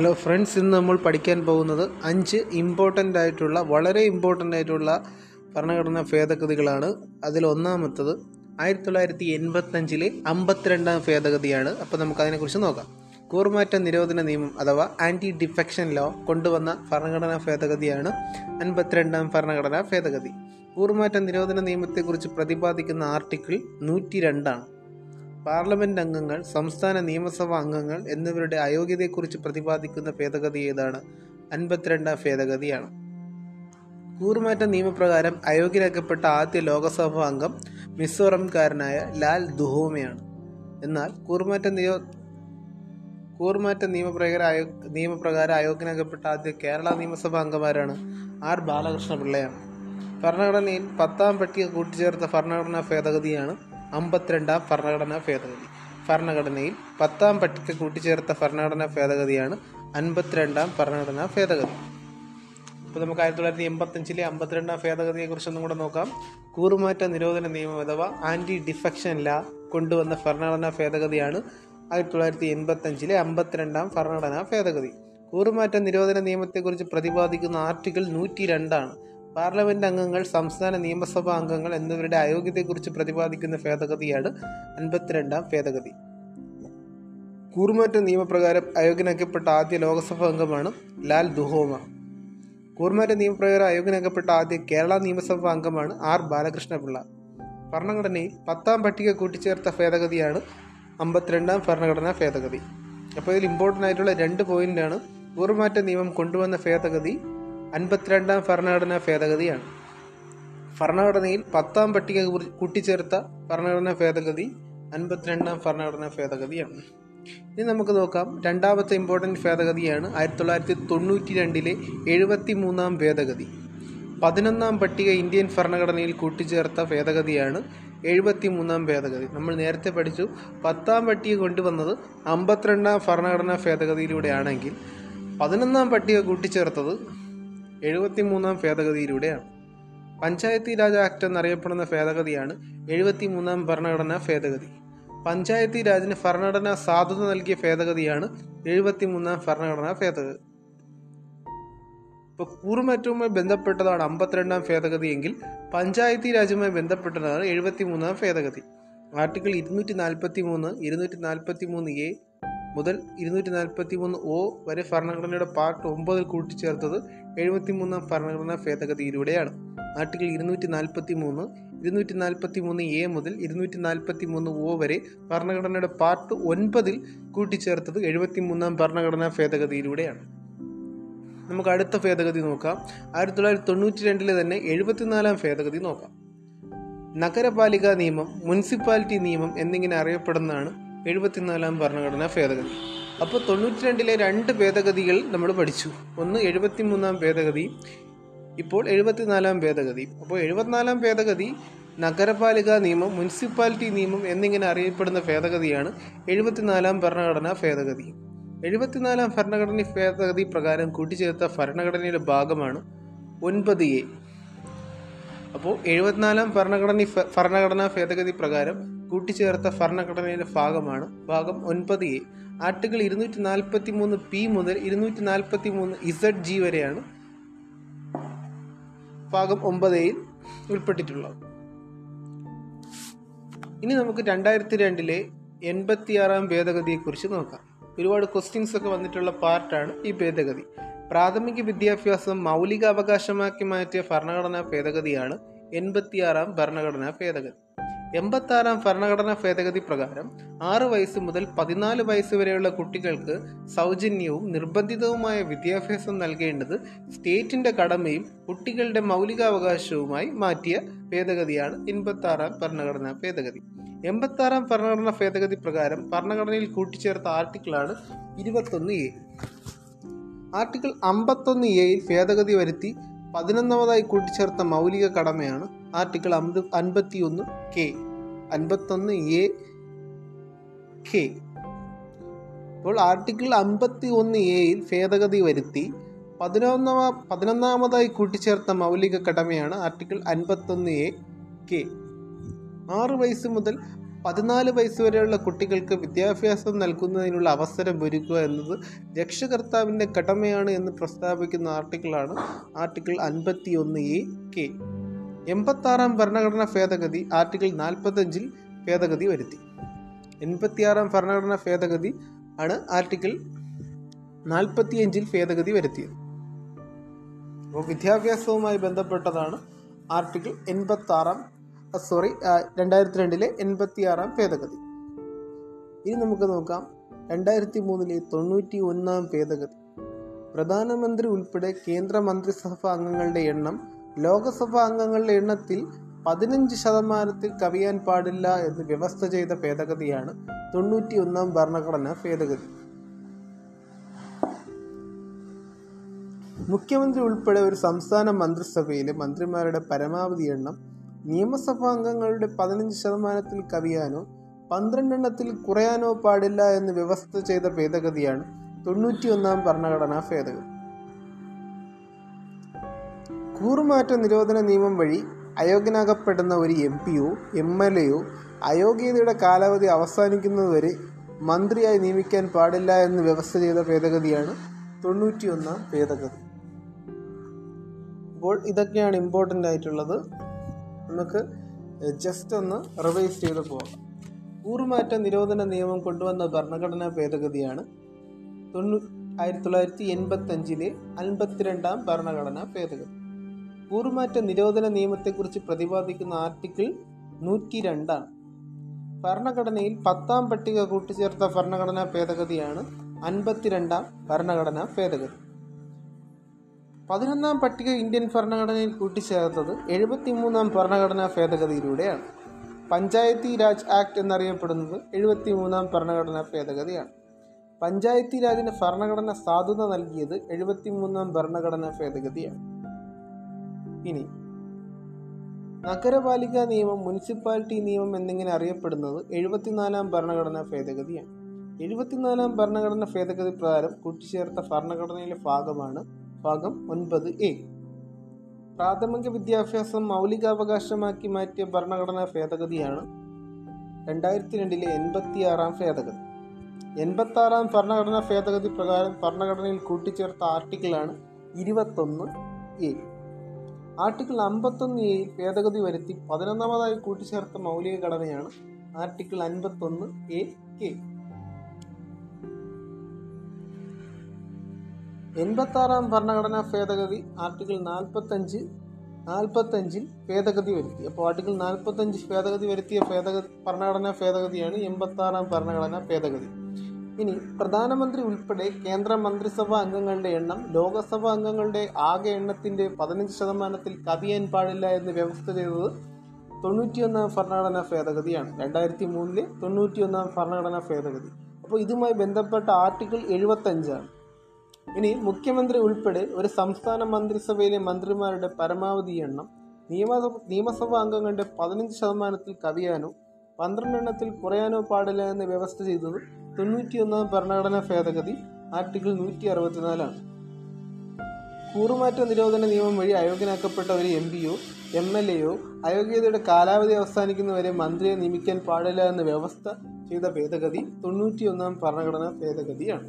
Hello friends ഇന്ന് നമ്മൾ പഠിക്കാൻ പോകുന്നത് അഞ്ച് ഇമ്പോർട്ടന്റ് ആയിട്ടുള്ള വളരെ ഇമ്പോർട്ടന്റ് ആയിട്ടുള്ള ഭരണഘടനാ ഭേദഗതികളാണ്. അതിൽ ഒന്നാമത്തത് ആയിരത്തി തൊള്ളായിരത്തി എൺപത്തഞ്ചിലെ അമ്പത്തിരണ്ടാം ഭേദഗതിയാണ്. അപ്പോൾ നമുക്ക് അതിനെക്കുറിച്ച് നോക്കാം. കൂറുമാറ്റ നിരോധന നിയമം അഥവാ ആന്റി ഡിഫെക്ഷൻ ലോ കൊണ്ടുവന്ന ഭരണഘടനാ ഭേദഗതിയാണ് അൻപത്തിരണ്ടാം ഭരണഘടനാ ഭേദഗതി. കൂറുമാറ്റ നിരോധന നിയമത്തെക്കുറിച്ച് പ്രതിപാദിക്കുന്ന ആർട്ടിക്കിൾ നൂറ്റി രണ്ടാണ് പാർലമെന്റ് അംഗങ്ങൾ സംസ്ഥാന നിയമസഭാ അംഗങ്ങൾ എന്നിവരുടെ അയോഗ്യതയെക്കുറിച്ച് പ്രതിപാദിക്കുന്ന ഭേദഗതി ഏതാണ്? അൻപത്തിരണ്ടാം ഭേദഗതിയാണ്. കൂറുമാറ്റ നിയമപ്രകാരം അയോഗ്യരാക്കപ്പെട്ട ആദ്യ ലോകസഭാ അംഗം മിസോറംകാരനായ ലാൽ ദുഹോമയാണ്. എന്നാൽ കൂറുമാറ്റ നിയോ കൂറുമാറ്റ നിയമപ്രകാരം അയോ നിയമപ്രകാരം അയോഗ്യനാക്കപ്പെട്ട ആദ്യ കേരള നിയമസഭാ അംഗമാരാണ് ആർ ബാലകൃഷ്ണപിള്ളയാണ്. ഭരണഘടനയിൽ പത്താം പട്ടിക കൂട്ടിച്ചേർത്ത ഭരണഘടനാ ഭേദഗതിയാണ് അമ്പത്തിരണ്ടാം ഭരണഘടനാ ഭേദഗതി. ഭരണഘടനയിൽ പത്താം പട്ടിക കൂട്ടിച്ചേർത്ത ഭരണഘടനാ ഭേദഗതിയാണ് അൻപത്തിരണ്ടാം ഭരണഘടനാ ഭേദഗതി. ഇപ്പോൾ നമുക്ക് ആയിരത്തി തൊള്ളായിരത്തി എൺപത്തഞ്ചിലെ അമ്പത്തിരണ്ടാം ഭേദഗതിയെ കുറിച്ചൊന്നും കൂടെ നോക്കാം. കൂറുമാറ്റ നിരോധന നിയമം അഥവാ ആന്റി ഡിഫെക്ഷൻ ലാ കൊണ്ടുവന്ന ഭരണഘടനാ ഭേദഗതിയാണ് ആയിരത്തി തൊള്ളായിരത്തി എൺപത്തഞ്ചിലെ അമ്പത്തിരണ്ടാം ഭരണഘടനാ ഭേദഗതി. കൂറുമാറ്റ നിരോധന നിയമത്തെക്കുറിച്ച് പ്രതിപാദിക്കുന്ന ആർട്ടിക്കിൾ നൂറ്റി രണ്ടാണ്. പാർലമെന്റ് അംഗങ്ങൾ സംസ്ഥാന നിയമസഭാ അംഗങ്ങൾ എന്നിവരുടെ അയോഗ്യതയെക്കുറിച്ച് പ്രതിപാദിക്കുന്ന ഭേദഗതിയാണ് അൻപത്തിരണ്ടാം ഭേദഗതി. കൂർമാറ്റ നിയമപ്രകാരം അയോഗ്യനാക്കപ്പെട്ട ആദ്യ ലോക്സഭാ അംഗമാണ് ലാൽ ദുഹോമ. കൂർമാറ്റ നിയമപ്രകാരം അയോഗ്യനാക്കപ്പെട്ട ആദ്യ കേരള നിയമസഭാ അംഗമാണ് ആർ ബാലകൃഷ്ണപിള്ള. ഭരണഘടനയിൽ പത്താം പട്ടിക കൂട്ടിച്ചേർത്ത ഭേദഗതിയാണ് അമ്പത്തിരണ്ടാം ഭരണഘടനാ ഭേദഗതി. അപ്പോൾ ഇതിൽ ഇമ്പോർട്ടന്റ് ആയിട്ടുള്ള രണ്ട് പോയിന്റാണ് കൂറുമാറ്റ നിയമം കൊണ്ടുവന്ന ഭേദഗതി അൻപത്തിരണ്ടാം ഭരണഘടനാ ഭേദഗതിയാണ്. ഭരണഘടനയിൽ പത്താം പട്ടിക കൂട്ടിച്ചേർത്ത ഭരണഘടനാ ഭേദഗതി അൻപത്തിരണ്ടാം ഭരണഘടനാ ഭേദഗതിയാണ്. ഇനി നമുക്ക് നോക്കാം. രണ്ടാമത്തെ ഇമ്പോർട്ടന്റ് ഭേദഗതിയാണ് ആയിരത്തി തൊള്ളായിരത്തി തൊണ്ണൂറ്റി രണ്ടിലെ എഴുപത്തി മൂന്നാം ഭേദഗതി. പതിനൊന്നാം പട്ടിക ഇന്ത്യൻ ഭരണഘടനയിൽ കൂട്ടിച്ചേർത്ത ഭേദഗതിയാണ് എഴുപത്തി മൂന്നാം ഭേദഗതി. നമ്മൾ നേരത്തെ പഠിച്ചു. പത്താം പട്ടിക കൊണ്ടുവന്നത് അമ്പത്തിരണ്ടാം ഭരണഘടനാ ഭേദഗതിയിലൂടെയാണെങ്കിൽ പതിനൊന്നാം പട്ടിക കൂട്ടിച്ചേർത്തത് എഴുപത്തി മൂന്നാം ഭേദഗതിയിലൂടെയാണ്. പഞ്ചായത്തി രാജ് ആക്ട് എന്നറിയപ്പെടുന്ന ഭേദഗതിയാണ് എഴുപത്തി മൂന്നാം ഭരണഘടനാ ഭേദഗതി. പഞ്ചായത്തി രാജിന് ഭരണഘടനാ സാധുത നൽകിയ ഭേദഗതിയാണ് എഴുപത്തി മൂന്നാം ഭരണഘടനാ ഭേദഗതി. ഇപ്പോൾ കൂറുമാറ്റവുമായി ബന്ധപ്പെട്ടതാണ് അമ്പത്തിരണ്ടാം ഭേദഗതി എങ്കിൽ പഞ്ചായത്തി രാജുമായി ബന്ധപ്പെട്ടതാണ് എഴുപത്തി മൂന്നാം ഭേദഗതി. ആർട്ടിക്കിൾ ഇരുന്നൂറ്റി നാൽപ്പത്തി മൂന്ന് ഇരുന്നൂറ്റി നാൽപ്പത്തി മൂന്ന് എ മുതൽ ഇരുന്നൂറ്റി നാൽപ്പത്തി മൂന്ന് ഒ വരെ ഭരണഘടനയുടെ പാർട്ട് ഒമ്പതിൽ കൂട്ടിച്ചേർത്തത് എഴുപത്തി മൂന്നാം ഭരണഘടനാ ഭേദഗതിയിലൂടെയാണ്. ആർട്ടിക്കിൾ ഇരുന്നൂറ്റി നാൽപ്പത്തി മൂന്ന് ഇരുന്നൂറ്റി നാൽപ്പത്തി മൂന്ന് എ മുതൽ ഇരുന്നൂറ്റി നാൽപ്പത്തി മൂന്ന് ഒ വരെ ഭരണഘടനയുടെ പാർട്ട് ഒൻപതിൽ കൂട്ടിച്ചേർത്തത് എഴുപത്തി മൂന്നാം ഭരണഘടനാ ഭേദഗതിയിലൂടെയാണ്. നമുക്ക് അടുത്ത ഭേദഗതി നോക്കാം. ആയിരത്തി തൊള്ളായിരത്തി തൊണ്ണൂറ്റി രണ്ടിലെ തന്നെ എഴുപത്തിനാലാം ഭേദഗതി നോക്കാം. നഗരപാലിക നിയമം മുനിസിപ്പാലിറ്റി നിയമം എന്നിങ്ങനെ അറിയപ്പെടുന്നതാണ് എഴുപത്തിനാലാം ഭരണഘടനാ ഭേദഗതി. അപ്പോൾ തൊണ്ണൂറ്റി രണ്ടിലെ രണ്ട് ഭേദഗതികൾ നമ്മൾ പഠിച്ചു. ഒന്ന് എഴുപത്തി മൂന്നാം ഭേദഗതി ഇപ്പോൾ എഴുപത്തിനാലാം ഭേദഗതി. അപ്പോൾ എഴുപത്തിനാലാം ഭേദഗതി നഗരപാലിക നിയമം മുനിസിപ്പാലിറ്റി നിയമം എന്നിങ്ങനെ അറിയപ്പെടുന്ന ഭേദഗതിയാണ് എഴുപത്തിനാലാം ഭരണഘടനാ ഭേദഗതി. എഴുപത്തിനാലാം ഭരണഘടന ഭേദഗതി പ്രകാരം കൂട്ടിച്ചേർത്ത ഭരണഘടനയുടെ ഭാഗമാണ് ഒൻപത് എ. അപ്പോൾ എഴുപത്തിനാലാം ഭരണഘടന ഭരണഘടനാ ഭേദഗതി പ്രകാരം കൂട്ടിച്ചേർത്ത ഭരണഘടനയുടെ ഭാഗമാണ്. ഭാഗം ഒൻപത് എ. ആർട്ടിക്കിൾ ഇരുന്നൂറ്റി നാൽപ്പത്തി മൂന്ന് പി മുതൽ ഇരുന്നൂറ്റി നാൽപ്പത്തി മൂന്ന് ഇസഡ് ജി വരെയാണ് ഭാഗം ഒമ്പത് എയിൽ ഉൾപ്പെട്ടിട്ടുള്ളത്. ഇനി നമുക്ക് രണ്ടായിരത്തി രണ്ടിലെ എൺപത്തിയാറാം ഭേദഗതിയെക്കുറിച്ച് നോക്കാം. ഒരുപാട് ക്വസ്റ്റ്യൻസ് ഒക്കെ വന്നിട്ടുള്ള പാർട്ടാണ് ഈ ഭേദഗതി. പ്രാഥമിക വിദ്യാഭ്യാസം മൗലിക അവകാശമാക്കി മാറ്റിയ ഭരണഘടനാ ഭേദഗതിയാണ് എൺപത്തിയാറാം ഭരണഘടനാ ഭേദഗതി. എൺപത്താറാം ഭരണഘടനാ ഭേദഗതി പ്രകാരം ആറ് വയസ്സ് മുതൽ പതിനാല് വയസ്സ് വരെയുള്ള കുട്ടികൾക്ക് സൗജന്യവും നിർബന്ധിതവുമായ വിദ്യാഭ്യാസം നൽകേണ്ടത് സ്റ്റേറ്റിന്റെ കടമയും കുട്ടികളുടെ മൗലികാവകാശവുമായി മാറ്റിയ ഭേദഗതിയാണ് എൺപത്താറാം ഭരണഘടനാ ഭേദഗതി. എൺപത്താറാം ഭരണഘടനാ ഭേദഗതി പ്രകാരം ഭരണഘടനയിൽ കൂട്ടിച്ചേർത്ത ആർട്ടിക്കിളാണ് ഇരുപത്തൊന്ന് എ. ആർട്ടിക്കിൾ അമ്പത്തൊന്ന് എയിൽ ഭേദഗതി വരുത്തി പതിനൊന്നാമതായി കൂട്ടിച്ചേർത്ത മൗലിക കടമയാണ് ആർട്ടിക്കിൾ അമ്പത് അൻപത്തിയൊന്ന് കെ. അൻപത്തൊന്ന് എ കെ. അപ്പോൾ ആർട്ടിക്കിൾ അമ്പത്തി ഒന്ന് എയിൽ ഭേദഗതി വരുത്തി പതിനൊന്നാമ പതിനൊന്നാമതായി കൂട്ടിച്ചേർത്ത മൗലിക കടമയാണ് ആർട്ടിക്കിൾ അൻപത്തൊന്ന് എ കെ. ആറ് വയസ്സ് മുതൽ പതിനാല് വയസ്സ് വരെയുള്ള കുട്ടികൾക്ക് വിദ്യാഭ്യാസം നൽകുന്നതിനുള്ള അവസരം ഒരുക്കുക എന്നത് രക്ഷകർത്താവിന്റെ കടമയാണ് എന്ന് പ്രസ്താവിക്കുന്ന ആർട്ടിക്കിളാണ് ആർട്ടിക്കിൾ അൻപത്തി ഒന്ന് എ കെ. എൺപത്താറാം ഭരണഘടനാ ഭേദഗതി ആർട്ടിക്കിൾ നാൽപ്പത്തഞ്ചിൽ ഭേദഗതി വരുത്തി. എൺപത്തിയാറാം ഭരണഘടനാ ഭേദഗതി ആണ് ആർട്ടിക്കിൾ നാൽപ്പത്തിയഞ്ചിൽ ഭേദഗതി വരുത്തിയത്. അപ്പോൾ വിദ്യാഭ്യാസവുമായി ബന്ധപ്പെട്ടതാണ് ആർട്ടിക്കിൾ എൺപത്തി ആറാം സോറി രണ്ടായിരത്തി രണ്ടിലെ എൺപത്തിയാറാം ഭേദഗതി. ഇനി നമുക്ക് നോക്കാം രണ്ടായിരത്തി മൂന്നിലെ തൊണ്ണൂറ്റി ഒന്നാം ഭേദഗതി. പ്രധാനമന്ത്രി ഉൾപ്പെടെ കേന്ദ്ര മന്ത്രിസഭാ അംഗങ്ങളുടെ എണ്ണം ലോകസഭാ അംഗങ്ങളുടെ എണ്ണത്തിൽ പതിനഞ്ച് ശതമാനത്തിൽ കവിയാൻ പാടില്ല എന്ന് വ്യവസ്ഥ ചെയ്ത ഭേദഗതിയാണ് തൊണ്ണൂറ്റി ഒന്നാം ഭരണഘടനാ ഭേദഗതി. മുഖ്യമന്ത്രി ഉൾപ്പെടെ ഒരു സംസ്ഥാന മന്ത്രിസഭയിലെ മന്ത്രിമാരുടെ പരമാവധി എണ്ണം നിയമസഭാ അംഗങ്ങളുടെ പതിനഞ്ച് ശതമാനത്തിൽ കവിയാനോ പന്ത്രണ്ടെണ്ണത്തിൽ കുറയാനോ പാടില്ല എന്ന് വ്യവസ്ഥ ചെയ്ത ഭേദഗതിയാണ് തൊണ്ണൂറ്റിയൊന്നാം ഭരണഘടനാ ഭേദഗതി. കൂറുമാറ്റ നിരോധന നിയമം വഴി അയോഗ്യനാകപ്പെടുന്ന ഒരു എം പിയോ എം എൽ എയോ അയോഗ്യതയുടെ കാലാവധി അവസാനിക്കുന്നതുവരെ മന്ത്രിയായി നിയമിക്കാൻ പാടില്ല എന്ന് വ്യവസ്ഥ ചെയ്ത ഭേദഗതിയാണ് തൊണ്ണൂറ്റിയൊന്നാം ഭേദഗതി. അപ്പോൾ ഇതൊക്കെയാണ് ഇമ്പോർട്ടന്റ് ആയിട്ടുള്ളത്. നമുക്ക് ജസ്റ്റ് ഒന്ന് റിവൈസ് ചെയ്ത് പോകാം കൂറുമാറ്റ നിരോധന നിയമം കൊണ്ടുവന്ന ഭരണഘടനാ ഭേദഗതിയാണ് തൊണ്ണൂ ആയിരത്തി തൊള്ളായിരത്തി എൺപത്തഞ്ചിലെ അൻപത്തിരണ്ടാം ഭരണഘടനാ ഭേദഗതി. കൂറുമാറ്റ നിരോധന നിയമത്തെക്കുറിച്ച് പ്രതിപാദിക്കുന്ന ആർട്ടിക്കിൾ നൂറ്റി രണ്ടാണ് ഭരണഘടനയിൽ പത്താം പട്ടിക കൂട്ടിച്ചേർത്ത ഭരണഘടനാ ഭേദഗതിയാണ് അൻപത്തിരണ്ടാം ഭരണഘടനാ ഭേദഗതി. പതിനൊന്നാം പട്ടിക ഇന്ത്യൻ ഭരണഘടനയിൽ കൂട്ടിച്ചേർത്തത് എഴുപത്തിമൂന്നാം ഭരണഘടനാ ഭേദഗതിയിലൂടെയാണ്. പഞ്ചായത്തി രാജ് ആക്ട് എന്നറിയപ്പെടുന്നത് എഴുപത്തിമൂന്നാം ഭരണഘടനാ ഭേദഗതിയാണ്. പഞ്ചായത്തി രാജിന് ഭരണഘടന സാധുത നൽകിയത് എഴുപത്തിമൂന്നാം ഭരണഘടനാ ഭേദഗതിയാണ്. ഇനി നഗരപാലിക നിയമം മുനിസിപ്പാലിറ്റി നിയമം എന്നിങ്ങനെ അറിയപ്പെടുന്നത് എഴുപത്തിനാലാം ഭരണഘടനാ ഭേദഗതിയാണ്. എഴുപത്തിനാലാം ഭരണഘടനാ ഭേദഗതി പ്രകാരം കൂട്ടിച്ചേർത്ത ഭരണഘടനയിലെ ഭാഗമാണ് ഭാഗം ഒൻപത് എ. പ്രാഥമിക വിദ്യാഭ്യാസം മൗലികാവകാശമാക്കി മാറ്റിയ ഭരണഘടനാ ഭേദഗതിയാണ് രണ്ടായിരത്തി രണ്ടിലെ എൺപത്തിയാറാം ഭേദഗതി. എൺപത്താറാം ഭരണഘടനാ ഭേദഗതി പ്രകാരം ഭരണഘടനയിൽ കൂട്ടിച്ചേർത്ത ആർട്ടിക്കിളാണ് ഇരുപത്തൊന്ന് എ. ആർട്ടിക്കിൾ അമ്പത്തൊന്ന് എ ഭേദഗതി വരുത്തി പതിനൊന്നാമതായി കൂട്ടിച്ചേർത്ത മൗലിക ഘടനയാണ് ആർട്ടിക്കിൾ അൻപത്തൊന്ന് എ കെ. എൺപത്താറാം ഭരണഘടനാ ഭേദഗതി ആർട്ടിക്കിൾ നാൽപ്പത്തഞ്ച് നാൽപ്പത്തഞ്ചിൽ ഭേദഗതി വരുത്തി. അപ്പോൾ ആർട്ടിക്കിൾ നാൽപ്പത്തഞ്ച് ഭേദഗതി വരുത്തിയ ഭേദഗതി ഭരണഘടനാ ഭേദഗതിയാണ് എൺപത്താറാം ഭരണഘടനാ ഭേദഗതി. ഇനി പ്രധാനമന്ത്രി ഉൾപ്പെടെ കേന്ദ്ര മന്ത്രിസഭാ അംഗങ്ങളുടെ എണ്ണം ലോകസഭാ അംഗങ്ങളുടെ ആകെ എണ്ണത്തിന്റെ പതിനഞ്ച് ശതമാനത്തിൽ കവിയാൻ പാടില്ല എന്ന് വ്യവസ്ഥ ചെയ്തത് തൊണ്ണൂറ്റിയൊന്നാം ഭരണഘടനാ ഭേദഗതിയാണ്. രണ്ടായിരത്തി മൂന്നിലെ തൊണ്ണൂറ്റിയൊന്നാം ഭരണഘടനാ ഭേദഗതി. അപ്പോൾ ഇതുമായി ബന്ധപ്പെട്ട ആർട്ടിക്കിൾ എഴുപത്തഞ്ചാണ്. ഇനി മുഖ്യമന്ത്രി ഉൾപ്പെടെ ഒരു സംസ്ഥാന മന്ത്രിസഭയിലെ മന്ത്രിമാരുടെ പരമാവധി എണ്ണം നിയമസഭ നിയമസഭാ അംഗങ്ങളുടെ പതിനഞ്ച് ശതമാനത്തിൽ കവിയാനോ പന്ത്രണ്ടെണ്ണത്തിൽ കുറയാനോ പാടില്ല എന്ന് വ്യവസ്ഥ ചെയ്തത് തൊണ്ണൂറ്റിയൊന്നാം ഭരണഘടനാ ഭേദഗതി ആർട്ടിക്കിൾ നൂറ്റി അറുപത്തിനാലാണ് കൂറുമാറ്റ നിരോധന നിയമം വഴി അയോഗ്യനാക്കപ്പെട്ട ഒരു എം പിയോ എം എൽ എയോ അയോഗ്യതയുടെ കാലാവധി അവസാനിക്കുന്നവരെ മന്ത്രിയെ നിയമിക്കാൻ പാടില്ല എന്ന് വ്യവസ്ഥ ചെയ്ത ഭേദഗതി തൊണ്ണൂറ്റിയൊന്നാം ഭരണഘടനാ ഭേദഗതിയാണ്.